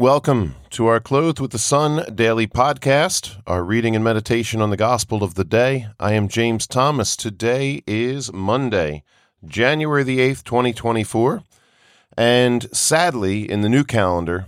Welcome to our Clothed with the Sun daily podcast, our reading and meditation on the gospel of the day. I am James Thomas. Today is Monday, January the 8th, 2024. And sadly, in the new calendar,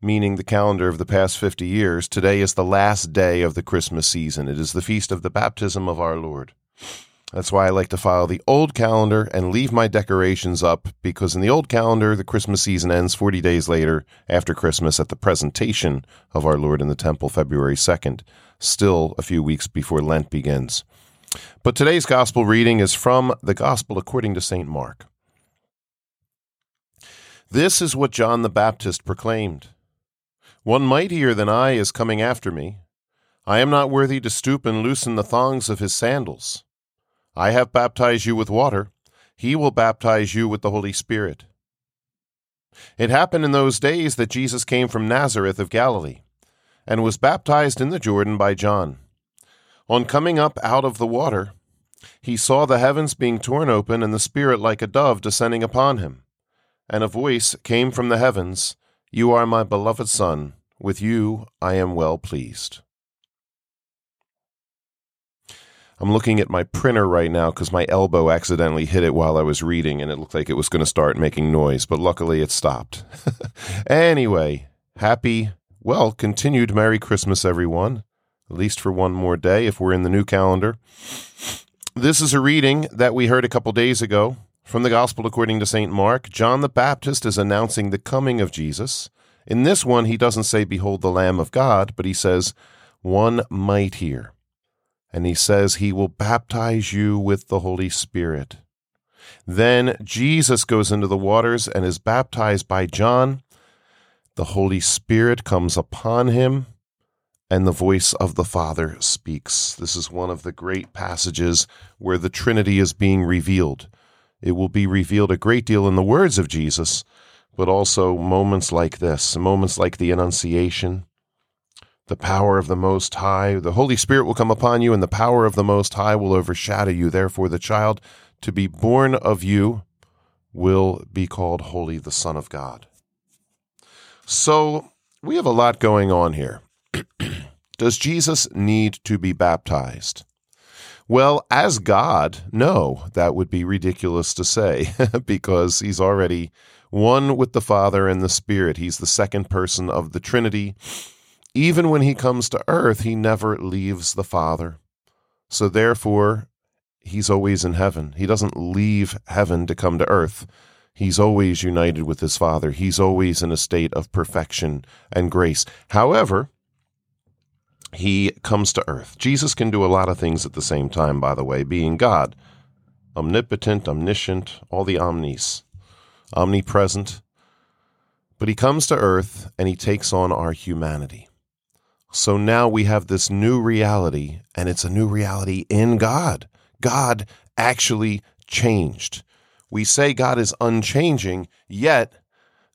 meaning the calendar of the past 50 years, today is the last day of the Christmas season. It is the feast of the baptism of our Lord. That's why I like to follow the old calendar and leave my decorations up because in the old calendar, the Christmas season ends 40 days later after Christmas at the presentation of our Lord in the temple, February 2nd, still a few weeks before Lent begins. But today's gospel reading is from the Gospel according to St. Mark. This is what John the Baptist proclaimed One mightier than I is coming after me. I am not worthy to stoop and loosen the thongs of his sandals. I have baptized you with water. He will baptize you with the Holy Spirit. It happened in those days that Jesus came from Nazareth of Galilee and was baptized in the Jordan by John. On coming up out of the water, he saw the heavens being torn open and the Spirit like a dove descending upon him. And a voice came from the heavens You are my beloved Son, with you I am well pleased. I'm looking at my printer right now because my elbow accidentally hit it while I was reading and it looked like it was going to start making noise, but luckily it stopped. anyway, happy, well, continued Merry Christmas, everyone, at least for one more day if we're in the new calendar. This is a reading that we heard a couple days ago from the Gospel according to St. Mark. John the Baptist is announcing the coming of Jesus. In this one, he doesn't say, Behold the Lamb of God, but he says, One might hear and he says he will baptize you with the Holy Spirit. Then Jesus goes into the waters and is baptized by John. The Holy Spirit comes upon him, and the voice of the Father speaks. This is one of the great passages where the Trinity is being revealed. It will be revealed a great deal in the words of Jesus, but also moments like this, moments like the Annunciation, the power of the Most High. The Holy Spirit will come upon you, and the power of the Most High will overshadow you. Therefore, the child to be born of you will be called Holy, the Son of God. So, we have a lot going on here. Does Jesus need to be baptized? Well, as God, no, that would be ridiculous to say because he's already one with the Father and the Spirit. He's the second person of the Trinity even when he comes to earth, he never leaves the Father. So therefore, he's always in heaven. He doesn't leave heaven to come to earth. He's always united with his Father. He's always in a state of perfection and grace. However, he comes to earth. Jesus can do a lot of things at the same time, by the way, being God, omnipotent, omniscient, all the omnis, omnipresent. But he comes to earth and he takes on our humanity. So now we have this new reality, and it's a new reality in God. God actually changed. We say God is unchanging, yet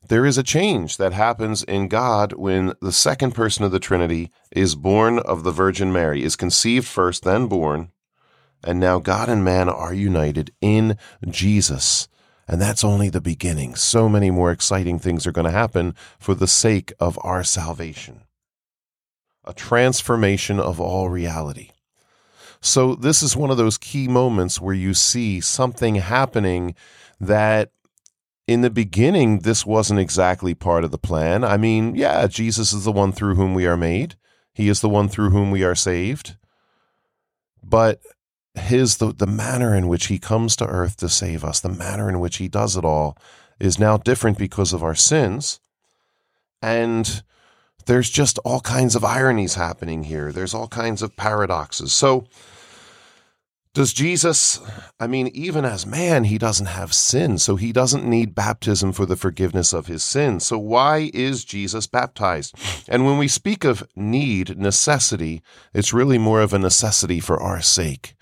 there is a change that happens in God when the second person of the Trinity is born of the Virgin Mary, is conceived first, then born. And now God and man are united in Jesus. And that's only the beginning. So many more exciting things are going to happen for the sake of our salvation a transformation of all reality. So, this is one of those key moments where you see something happening that in the beginning, this wasn't exactly part of the plan. I mean, yeah, Jesus is the one through whom we are made, He is the one through whom we are saved. But his the, the manner in which he comes to earth to save us, the manner in which he does it all, is now different because of our sins. And there's just all kinds of ironies happening here. There's all kinds of paradoxes. So, does Jesus, I mean, even as man, he doesn't have sin, so he doesn't need baptism for the forgiveness of his sins. So, why is Jesus baptized? And when we speak of need, necessity, it's really more of a necessity for our sake.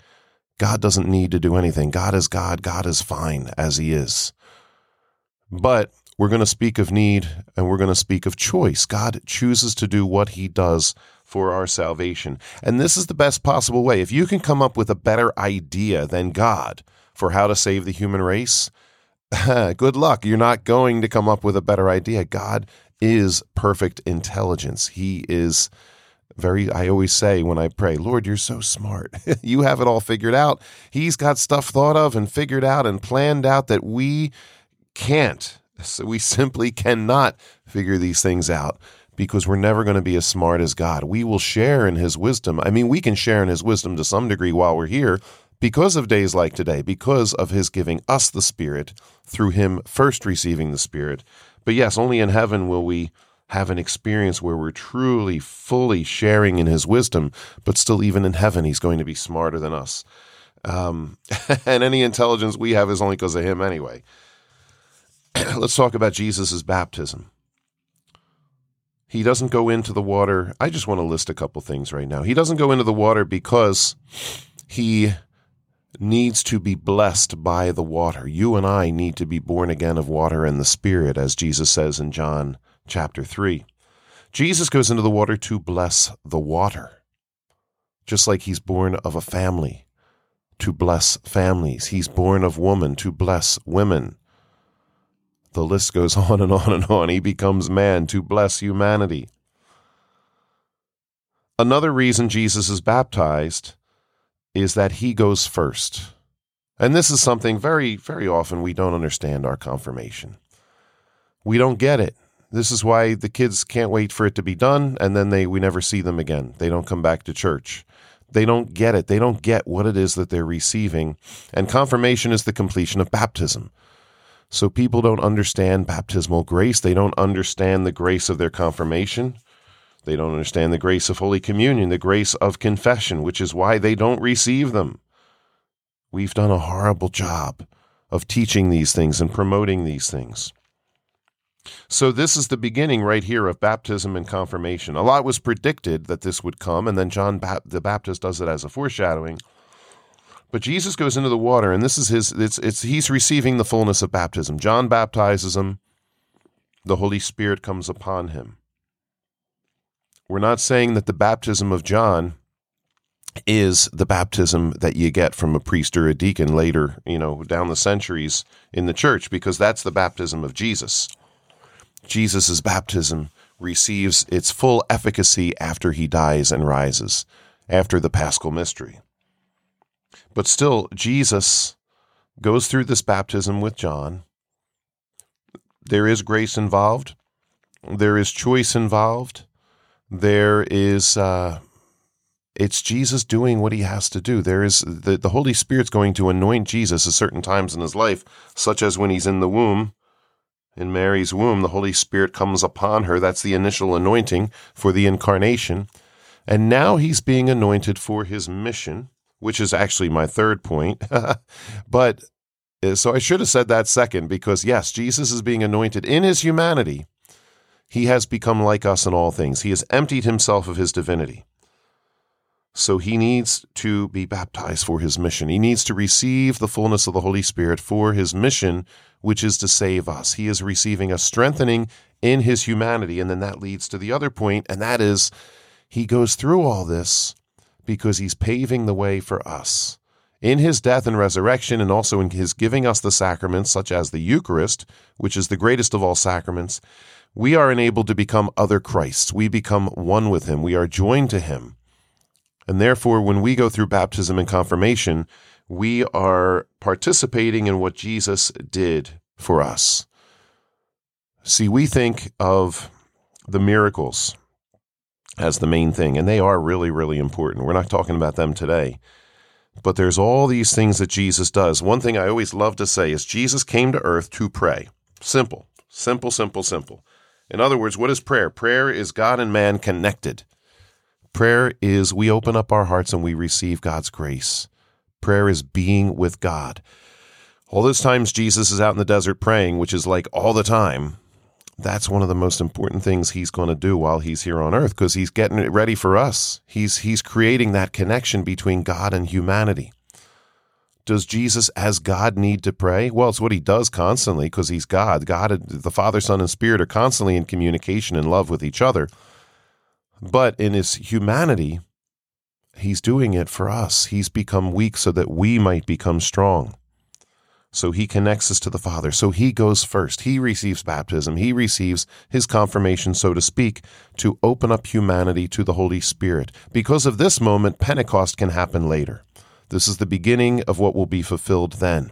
God doesn't need to do anything. God is God. God is fine as he is. But we're going to speak of need and we're going to speak of choice. God chooses to do what he does for our salvation. And this is the best possible way. If you can come up with a better idea than God for how to save the human race, good luck. You're not going to come up with a better idea. God is perfect intelligence. He is very, I always say when I pray, Lord, you're so smart. you have it all figured out. He's got stuff thought of and figured out and planned out that we can't. So we simply cannot figure these things out because we're never going to be as smart as God. We will share in his wisdom. I mean, we can share in his wisdom to some degree while we're here because of days like today, because of his giving us the Spirit through him first receiving the Spirit. But yes, only in heaven will we have an experience where we're truly, fully sharing in his wisdom, but still, even in heaven, he's going to be smarter than us. Um, and any intelligence we have is only because of him anyway. Let's talk about Jesus' baptism. He doesn't go into the water. I just want to list a couple things right now. He doesn't go into the water because he needs to be blessed by the water. You and I need to be born again of water and the Spirit, as Jesus says in John chapter 3. Jesus goes into the water to bless the water, just like he's born of a family to bless families. He's born of woman to bless women. The list goes on and on and on. He becomes man to bless humanity. Another reason Jesus is baptized is that he goes first. And this is something very, very often we don't understand our confirmation. We don't get it. This is why the kids can't wait for it to be done, and then they we never see them again. They don't come back to church. They don't get it. They don't get what it is that they're receiving. And confirmation is the completion of baptism. So people don't understand baptismal grace. They don't understand the grace of their confirmation. They don't understand the grace of Holy Communion, the grace of confession, which is why they don't receive them. We've done a horrible job of teaching these things and promoting these things. So, this is the beginning right here of baptism and confirmation. A lot was predicted that this would come, and then John ba- the Baptist does it as a foreshadowing. But Jesus goes into the water, and this is his, it's, it's, he's receiving the fullness of baptism. John baptizes him, the Holy Spirit comes upon him. We're not saying that the baptism of John is the baptism that you get from a priest or a deacon later, you know, down the centuries in the church, because that's the baptism of Jesus. Jesus' baptism receives its full efficacy after he dies and rises, after the paschal mystery. But still, Jesus goes through this baptism with John. There is grace involved, there is choice involved, there is uh, it's Jesus doing what he has to do. There is the, the Holy Spirit's going to anoint Jesus at certain times in his life, such as when he's in the womb. In Mary's womb, the Holy Spirit comes upon her. That's the initial anointing for the incarnation. And now he's being anointed for his mission, which is actually my third point. but uh, so I should have said that second because, yes, Jesus is being anointed in his humanity he has become like us in all things. He has emptied himself of his divinity. So he needs to be baptized for his mission. He needs to receive the fullness of the Holy Spirit for his mission, which is to save us. He is receiving a strengthening in his humanity. And then that leads to the other point, and that is he goes through all this because he's paving the way for us. In his death and resurrection, and also in his giving us the sacraments, such as the Eucharist, which is the greatest of all sacraments, we are enabled to become other Christs. We become one with Him. We are joined to Him. And therefore, when we go through baptism and confirmation, we are participating in what Jesus did for us. See, we think of the miracles as the main thing, and they are really, really important. We're not talking about them today. But there's all these things that Jesus does. One thing I always love to say is Jesus came to earth to pray. Simple, simple, simple, simple. In other words, what is prayer? Prayer is God and man connected. Prayer is we open up our hearts and we receive God's grace. Prayer is being with God. All those times Jesus is out in the desert praying, which is like all the time, that's one of the most important things he's going to do while he's here on earth because he's getting it ready for us. He's he's creating that connection between God and humanity. Does Jesus as God need to pray? Well, it's what he does constantly because he's God. God, the Father, Son, and Spirit are constantly in communication and love with each other. But in his humanity, he's doing it for us. He's become weak so that we might become strong. So he connects us to the Father. So he goes first. He receives baptism. He receives his confirmation, so to speak, to open up humanity to the Holy Spirit. Because of this moment, Pentecost can happen later. This is the beginning of what will be fulfilled then.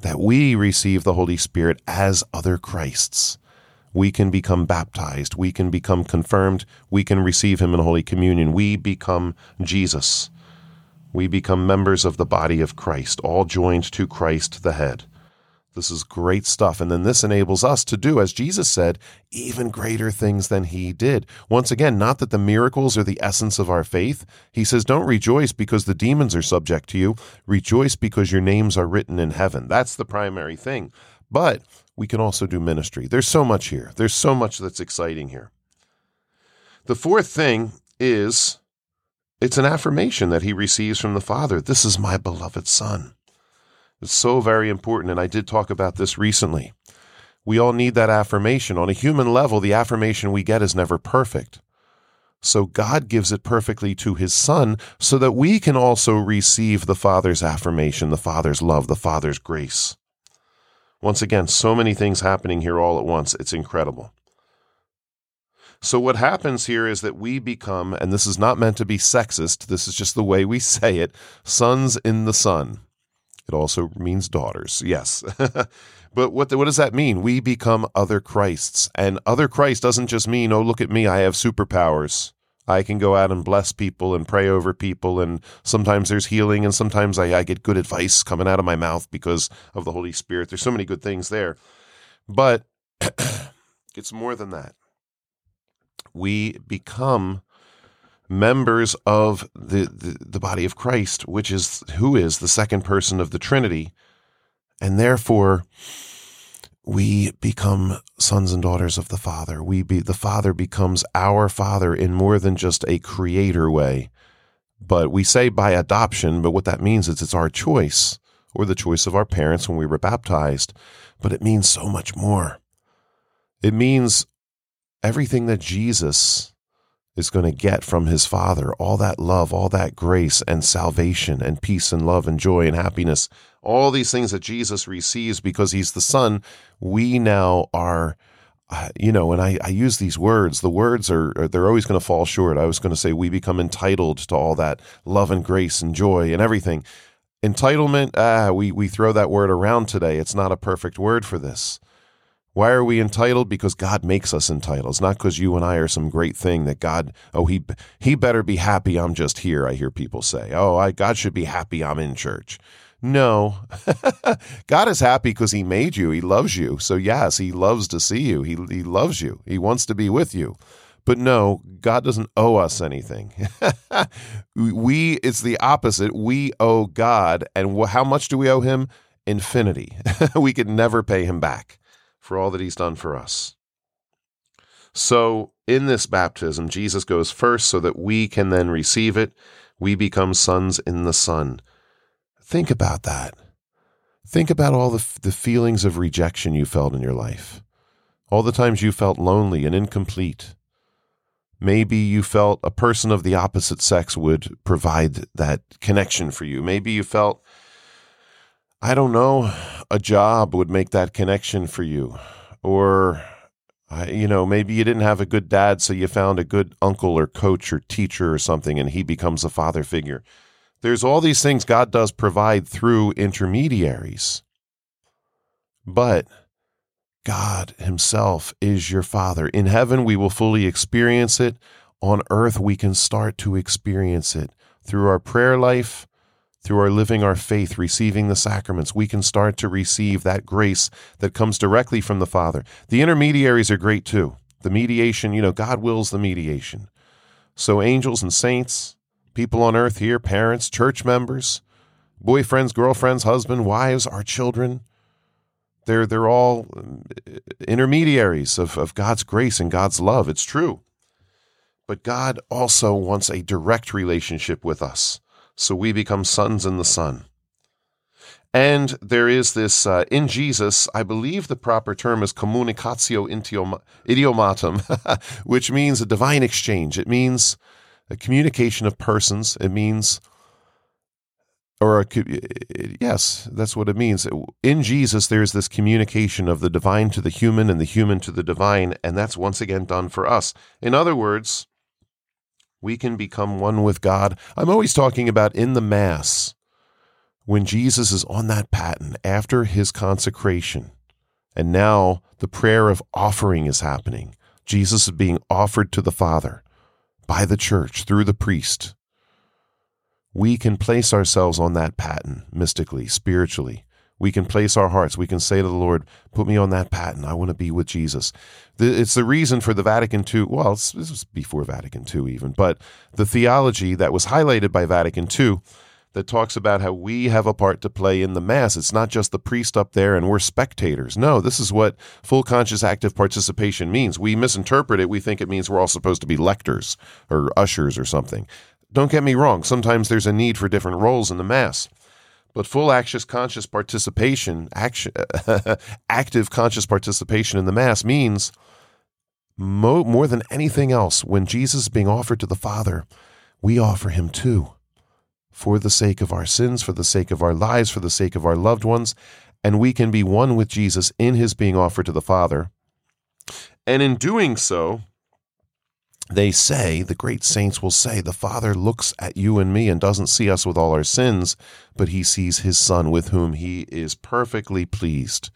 That we receive the Holy Spirit as other Christs. We can become baptized. We can become confirmed. We can receive him in Holy Communion. We become Jesus we become members of the body of Christ, all joined to Christ the head. This is great stuff. And then this enables us to do, as Jesus said, even greater things than he did. Once again, not that the miracles are the essence of our faith. He says, Don't rejoice because the demons are subject to you. Rejoice because your names are written in heaven. That's the primary thing. But we can also do ministry. There's so much here. There's so much that's exciting here. The fourth thing is it's an affirmation that he receives from the Father. This is my beloved Son. It's so very important, and I did talk about this recently. We all need that affirmation. On a human level, the affirmation we get is never perfect. So God gives it perfectly to his Son so that we can also receive the Father's affirmation, the Father's love, the Father's grace. Once again, so many things happening here all at once. It's incredible. So, what happens here is that we become, and this is not meant to be sexist, this is just the way we say it, sons in the Son. It also means daughters, yes. but what, what does that mean? We become other Christs. And other Christ doesn't just mean, oh, look at me, I have superpowers. I can go out and bless people and pray over people, and sometimes there's healing, and sometimes I, I get good advice coming out of my mouth because of the Holy Spirit. There's so many good things there. But it's more than that we become members of the, the, the, body of Christ, which is who is the second person of the Trinity. And therefore, we become sons and daughters of the Father. We be the Father becomes our Father in more than just a creator way. But we say by adoption, but what that means is it's our choice or the choice of our parents when we were baptized. But it means so much more. It means everything that Jesus is going to get from his Father, all that love, all that grace and salvation and peace and love and joy and happiness, all these things that Jesus receives because he's the Son, we now are. Uh, you know, and I, I use these words. The words are, are they're always going to fall short. I was going to say we become entitled to all that love and grace and joy and everything. Entitlement, ah, we, we throw that word around today. It's not a perfect word for this. Why are we entitled? Because God makes us entitled. It's not because you and I are some great thing that God, oh, he, he better be happy I'm just here, I hear people say. Oh, I, God should be happy I'm in church. No, God is happy because he made you. He loves you. So yes, he loves to see you. He, he loves you. He wants to be with you. But no, God doesn't owe us anything. we, it's the opposite. We owe God. And how much do we owe him? Infinity. we could never pay him back for all that he's done for us. So, in this baptism, Jesus goes first so that we can then receive it. We become sons in the Son. Think about that. Think about all the, the feelings of rejection you felt in your life, all the times you felt lonely and incomplete. Maybe you felt a person of the opposite sex would provide that connection for you. Maybe you felt I don't know, a job would make that connection for you. Or, you know, maybe you didn't have a good dad, so you found a good uncle or coach or teacher or something, and he becomes a father figure. There's all these things God does provide through intermediaries. But God Himself is your Father. In heaven, we will fully experience it. On earth, we can start to experience it through our prayer life through our living our faith, receiving the sacraments, we can start to receive that grace that comes directly from the Father. The intermediaries are great too. The mediation, you know, God wills the mediation. So, angels and saints, people on earth here, parents, church members, boyfriends, girlfriends, husband, wives, our children, they're, they're all uh, intermediaries of, of God's grace and God's love. It's true. But God also wants a direct relationship with us so we become sons in the Son. And there is this uh, in Jesus, I believe the proper term is communicatio idiomatum, which means a divine exchange. It means a communication of persons. It means or a, yes, that's what it means. In Jesus, there's this communication of the divine to the human and the human to the divine, and that's once again done for us. In other words, we can become one with God. I'm always talking about in the Mass, when Jesus is on that paten after his consecration, and now the prayer of offering is happening. Jesus is being offered to the Father by the church through the priest we can place ourselves on that paten mystically, spiritually. We can place our hearts. We can say to the Lord, put me on that paten. I want to be with Jesus. It's the reason for the Vatican II. Well, this was before Vatican II, even, but the theology that was highlighted by Vatican II that talks about how we have a part to play in the Mass. It's not just the priest up there and we're spectators. No, this is what full conscious active participation means. We misinterpret it. We think it means we're all supposed to be lectors or ushers or something. Don't get me wrong, sometimes there's a need for different roles in the Mass. But full active conscious participation, action, active conscious participation in the Mass means mo- more than anything else, when Jesus is being offered to the Father, we offer him too. For the sake of our sins, for the sake of our lives, for the sake of our loved ones, and we can be one with Jesus in his being offered to the Father. And in doing so, they say, the great saints will say, the Father looks at you and me and doesn't see us with all our sins, but he sees his Son with whom he is perfectly pleased.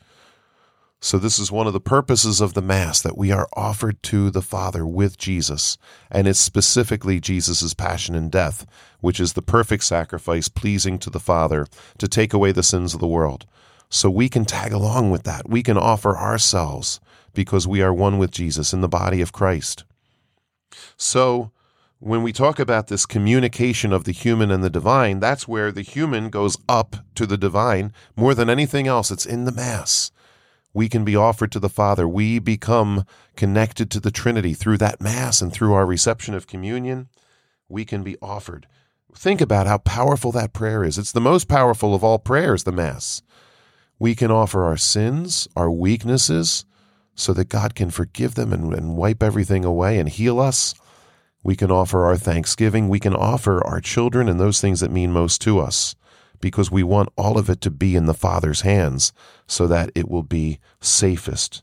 So, this is one of the purposes of the Mass that we are offered to the Father with Jesus, and it's specifically Jesus' passion and death, which is the perfect sacrifice pleasing to the Father to take away the sins of the world. So, we can tag along with that. We can offer ourselves because we are one with Jesus in the body of Christ. So, when we talk about this communication of the human and the divine, that's where the human goes up to the divine more than anything else. It's in the Mass. We can be offered to the Father. We become connected to the Trinity through that Mass and through our reception of communion. We can be offered. Think about how powerful that prayer is. It's the most powerful of all prayers, the Mass. We can offer our sins, our weaknesses, so that God can forgive them and, and wipe everything away and heal us. We can offer our thanksgiving. We can offer our children and those things that mean most to us because we want all of it to be in the Father's hands so that it will be safest,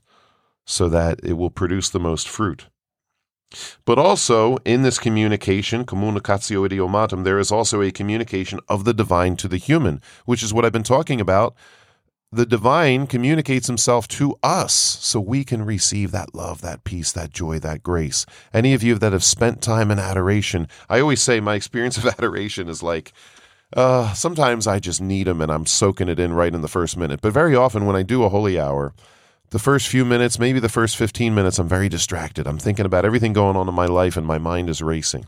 so that it will produce the most fruit. But also in this communication, communicatio idiomatum, there is also a communication of the divine to the human, which is what I've been talking about the divine communicates himself to us so we can receive that love, that peace, that joy, that grace. Any of you that have spent time in adoration, I always say my experience of adoration is like, uh, sometimes I just need them and I'm soaking it in right in the first minute. But very often when I do a holy hour, the first few minutes, maybe the first 15 minutes, I'm very distracted. I'm thinking about everything going on in my life and my mind is racing.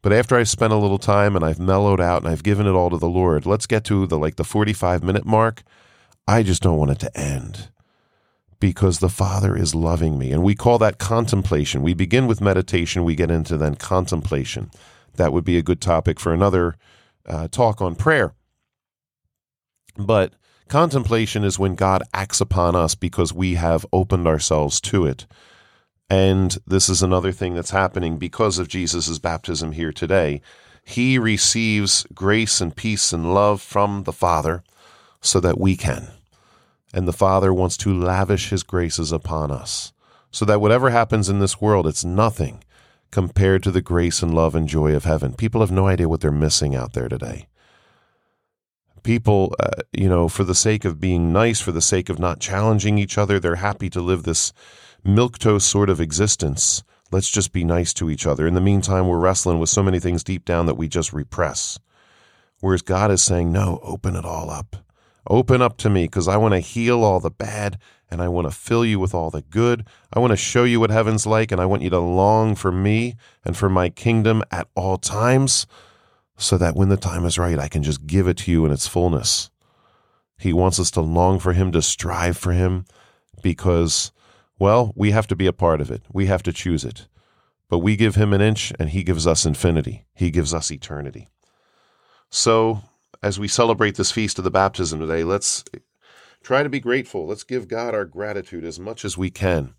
But after I've spent a little time and I've mellowed out and I've given it all to the Lord, let's get to the like the 45 minute mark I just don't want it to end because the Father is loving me. And we call that contemplation. We begin with meditation, we get into then contemplation. That would be a good topic for another uh, talk on prayer. But contemplation is when God acts upon us because we have opened ourselves to it. And this is another thing that's happening because of Jesus' baptism here today. He receives grace and peace and love from the Father so that we can. And the Father wants to lavish His graces upon us, so that whatever happens in this world, it's nothing compared to the grace and love and joy of heaven. People have no idea what they're missing out there today. People, uh, you know, for the sake of being nice, for the sake of not challenging each other, they're happy to live this milquetoast sort of existence. Let's just be nice to each other. In the meantime, we're wrestling with so many things deep down that we just repress. Whereas God is saying, no, open it all up. Open up to me because I want to heal all the bad and I want to fill you with all the good. I want to show you what heaven's like and I want you to long for me and for my kingdom at all times so that when the time is right, I can just give it to you in its fullness. He wants us to long for Him, to strive for Him, because, well, we have to be a part of it. We have to choose it. But we give Him an inch and He gives us infinity, He gives us eternity. So as we celebrate this feast of the baptism today, let's try to be grateful. Let's give God our gratitude as much as we can,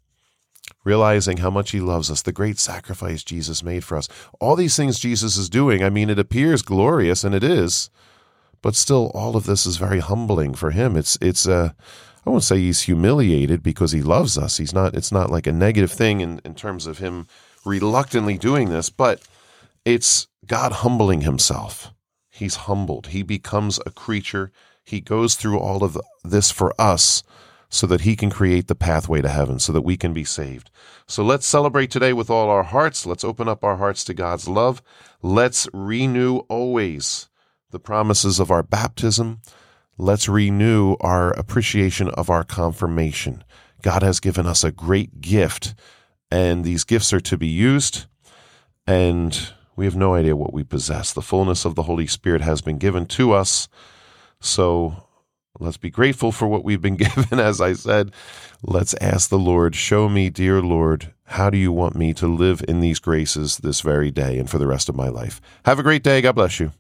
realizing how much He loves us, the great sacrifice Jesus made for us. All these things Jesus is doing, I mean, it appears glorious, and it is, but still, all of this is very humbling for him. It's it's uh, I won't say he's humiliated because he loves us. He's not. It's not like a negative thing in in terms of him reluctantly doing this, but it's God humbling himself. He's humbled. He becomes a creature. He goes through all of this for us so that he can create the pathway to heaven, so that we can be saved. So let's celebrate today with all our hearts. Let's open up our hearts to God's love. Let's renew always the promises of our baptism. Let's renew our appreciation of our confirmation. God has given us a great gift, and these gifts are to be used, and we have no idea what we possess. The fullness of the Holy Spirit has been given to us. So let's be grateful for what we've been given. As I said, let's ask the Lord, show me, dear Lord, how do you want me to live in these graces this very day and for the rest of my life? Have a great day. God bless you.